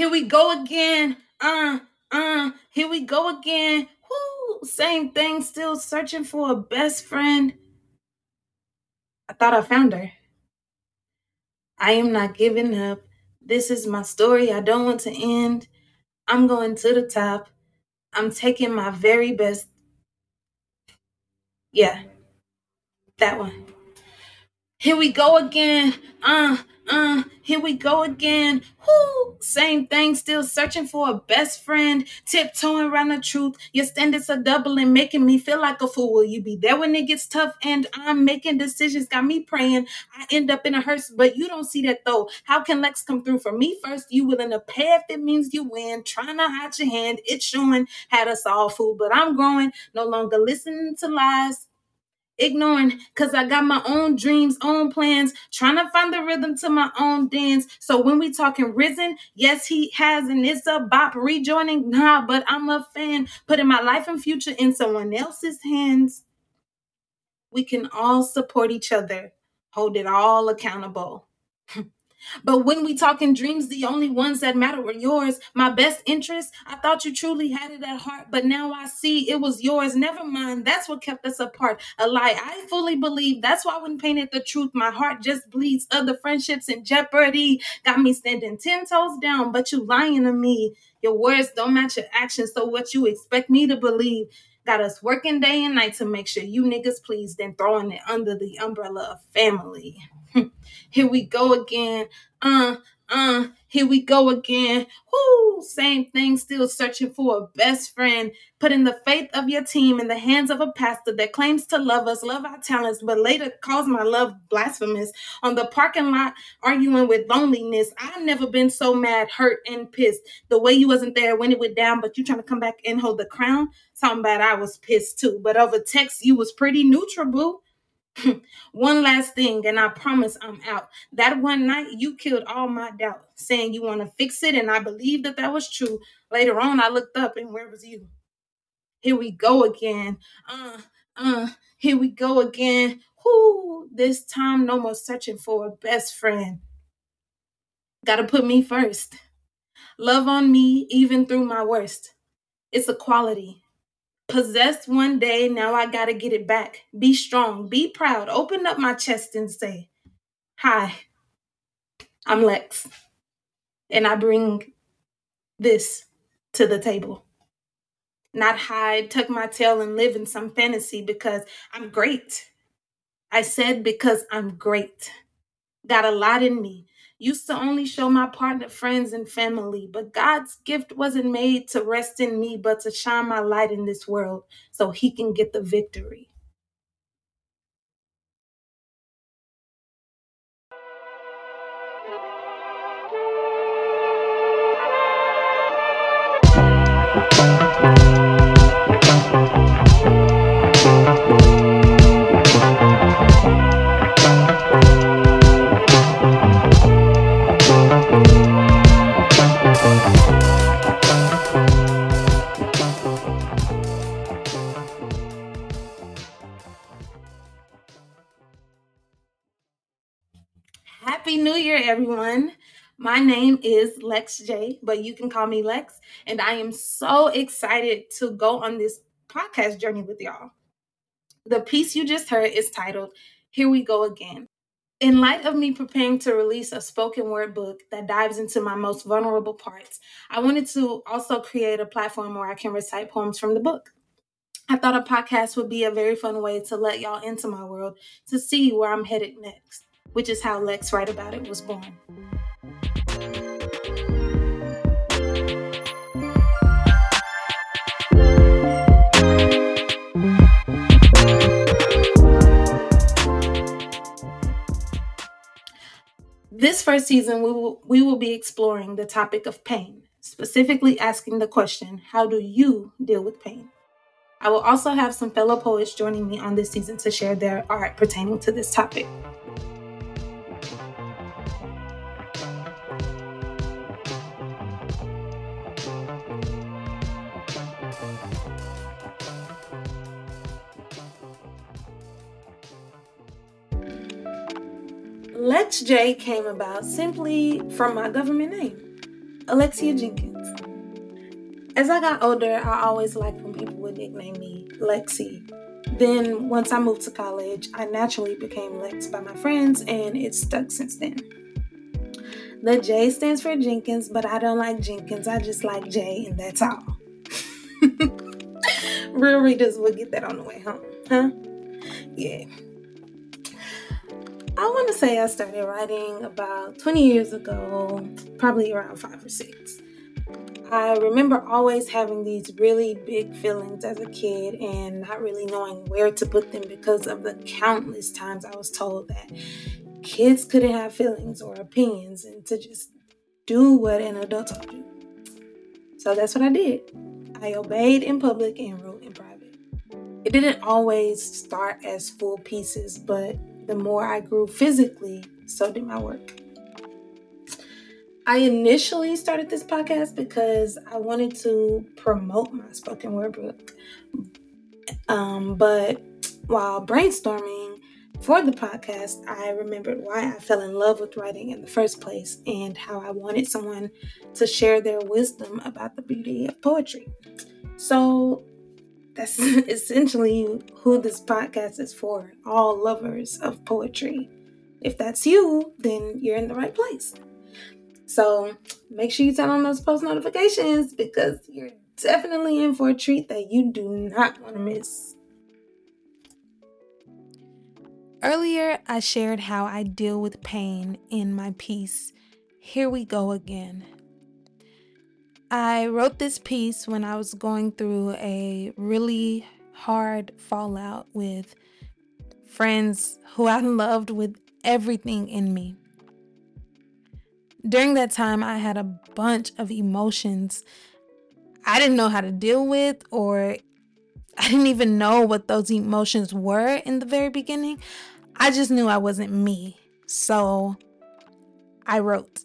Here we go again. Uh, uh, here we go again. Whoo, same thing, still searching for a best friend. I thought I found her. I am not giving up. This is my story. I don't want to end. I'm going to the top. I'm taking my very best. Yeah, that one. Here we go again. Uh, uh, here we go again. Whoo, same thing, still searching for a best friend, tiptoeing around the truth. Your standards are doubling, making me feel like a fool. Will you be there when it gets tough? And I'm making decisions, got me praying. I end up in a hearse, but you don't see that though. How can Lex come through for me first? You willing to pay if it means you win, trying to hide your hand. It's showing, had us all fooled, but I'm growing, no longer listening to lies ignoring because I got my own dreams, own plans, trying to find the rhythm to my own dance. So when we talking risen, yes, he has, and it's a bop rejoining. Nah, but I'm a fan, putting my life and future in someone else's hands. We can all support each other, hold it all accountable. But when we talk in dreams, the only ones that matter were yours. My best interest, I thought you truly had it at heart, but now I see it was yours. Never mind, that's what kept us apart. A lie I fully believe. That's why when painted the truth, my heart just bleeds. Other friendships in jeopardy got me standing ten toes down, but you lying to me. Your words don't match your actions, so what you expect me to believe? Got us working day and night to make sure you niggas pleased then throwing it under the umbrella of family. Here we go again. Uh, uh, here we go again. Whoo, same thing, still searching for a best friend. Putting the faith of your team in the hands of a pastor that claims to love us, love our talents, but later calls my love blasphemous. On the parking lot, arguing with loneliness. I've never been so mad, hurt, and pissed. The way you wasn't there when it went down, but you trying to come back and hold the crown. Talking about I was pissed too. But over text, you was pretty neutral, boo. one last thing, and I promise I'm out. That one night, you killed all my doubt, saying you want to fix it, and I believe that that was true. Later on, I looked up, and where was you? Here we go again. Uh, uh, here we go again. Whoo, this time, no more searching for a best friend. Gotta put me first. Love on me, even through my worst. It's a quality possessed one day, now I gotta get it back. Be strong, be proud, open up my chest and say, Hi, I'm Lex, and I bring this to the table. Not hide, tuck my tail, and live in some fantasy because I'm great. I said because I'm great. Got a lot in me used to only show my partner friends and family, but God's gift wasn't made to rest in me, but to shine my light in this world so He can get the victory. Everyone. My name is Lex J, but you can call me Lex, and I am so excited to go on this podcast journey with y'all. The piece you just heard is titled Here We Go Again. In light of me preparing to release a spoken word book that dives into my most vulnerable parts, I wanted to also create a platform where I can recite poems from the book. I thought a podcast would be a very fun way to let y'all into my world to see where I'm headed next which is how Lex Write About It was born. This first season, we will, we will be exploring the topic of pain, specifically asking the question How do you deal with pain? I will also have some fellow poets joining me on this season to share their art pertaining to this topic. Lex J came about simply from my government name. Alexia Jenkins. As I got older, I always liked when people would nickname me Lexi. Then, once I moved to college, I naturally became Lex by my friends, and it's stuck since then. The J stands for Jenkins, but I don't like Jenkins. I just like J, and that's all. Real readers will get that on the way home, huh? Yeah. I want to say I started writing about 20 years ago, probably around five or six. I remember always having these really big feelings as a kid and not really knowing where to put them because of the countless times I was told that kids couldn't have feelings or opinions and to just do what an adult told you. So that's what I did. I obeyed in public and wrote in private. It didn't always start as full pieces, but the more I grew physically, so did my work. I initially started this podcast because I wanted to promote my spoken word book. Um, but while brainstorming for the podcast, I remembered why I fell in love with writing in the first place and how I wanted someone to share their wisdom about the beauty of poetry. So that's essentially who this podcast is for all lovers of poetry. If that's you, then you're in the right place. So make sure you turn on those post notifications because you're definitely in for a treat that you do not want to miss. Earlier, I shared how I deal with pain in my piece. Here we go again. I wrote this piece when I was going through a really hard fallout with friends who I loved with everything in me. During that time, I had a bunch of emotions I didn't know how to deal with, or I didn't even know what those emotions were in the very beginning. I just knew I wasn't me. So I wrote.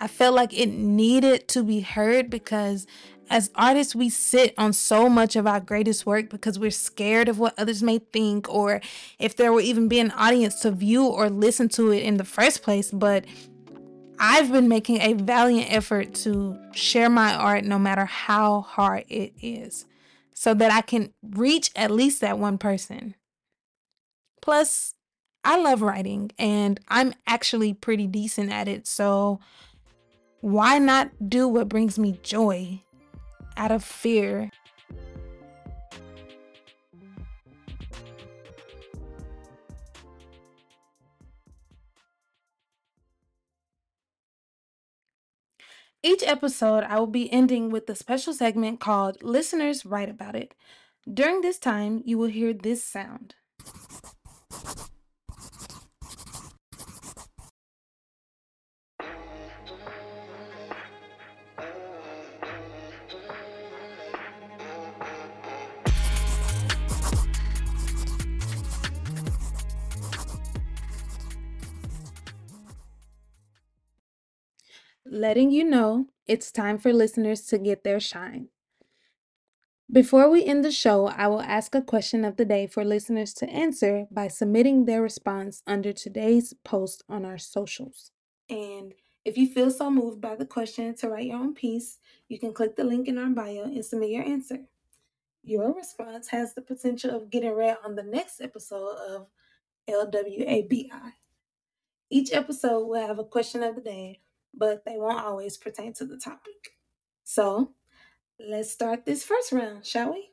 I felt like it needed to be heard because as artists, we sit on so much of our greatest work because we're scared of what others may think, or if there will even be an audience to view or listen to it in the first place. But I've been making a valiant effort to share my art no matter how hard it is, so that I can reach at least that one person. Plus, I love writing and I'm actually pretty decent at it, so why not do what brings me joy out of fear? Each episode, I will be ending with a special segment called Listeners Write About It. During this time, you will hear this sound. Letting you know it's time for listeners to get their shine. Before we end the show, I will ask a question of the day for listeners to answer by submitting their response under today's post on our socials. And if you feel so moved by the question to write your own piece, you can click the link in our bio and submit your answer. Your response has the potential of getting read on the next episode of LWABI. Each episode will have a question of the day but they won't always pertain to the topic. So let's start this first round, shall we?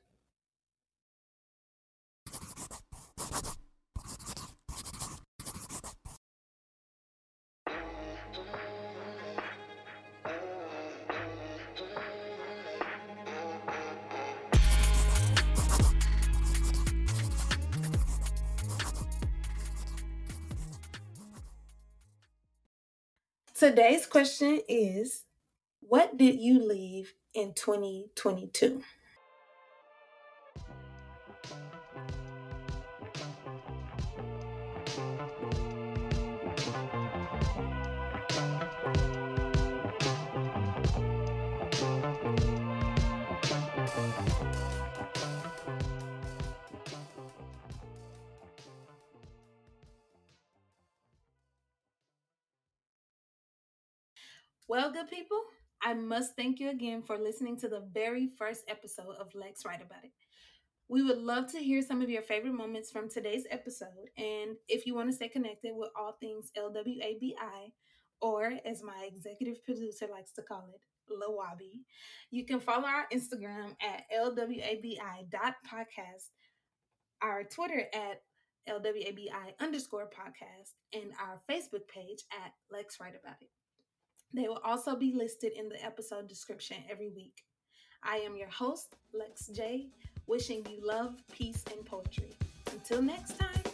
Today's question is What did you leave in 2022? Well, good people, I must thank you again for listening to the very first episode of Lex Write About It. We would love to hear some of your favorite moments from today's episode. And if you want to stay connected with all things LWABI, or as my executive producer likes to call it, Lawabi, you can follow our Instagram at lwabi.podcast, our Twitter at lwabi underscore podcast, and our Facebook page at Lex Write About It. They will also be listed in the episode description every week. I am your host, Lex J, wishing you love, peace, and poetry. Until next time.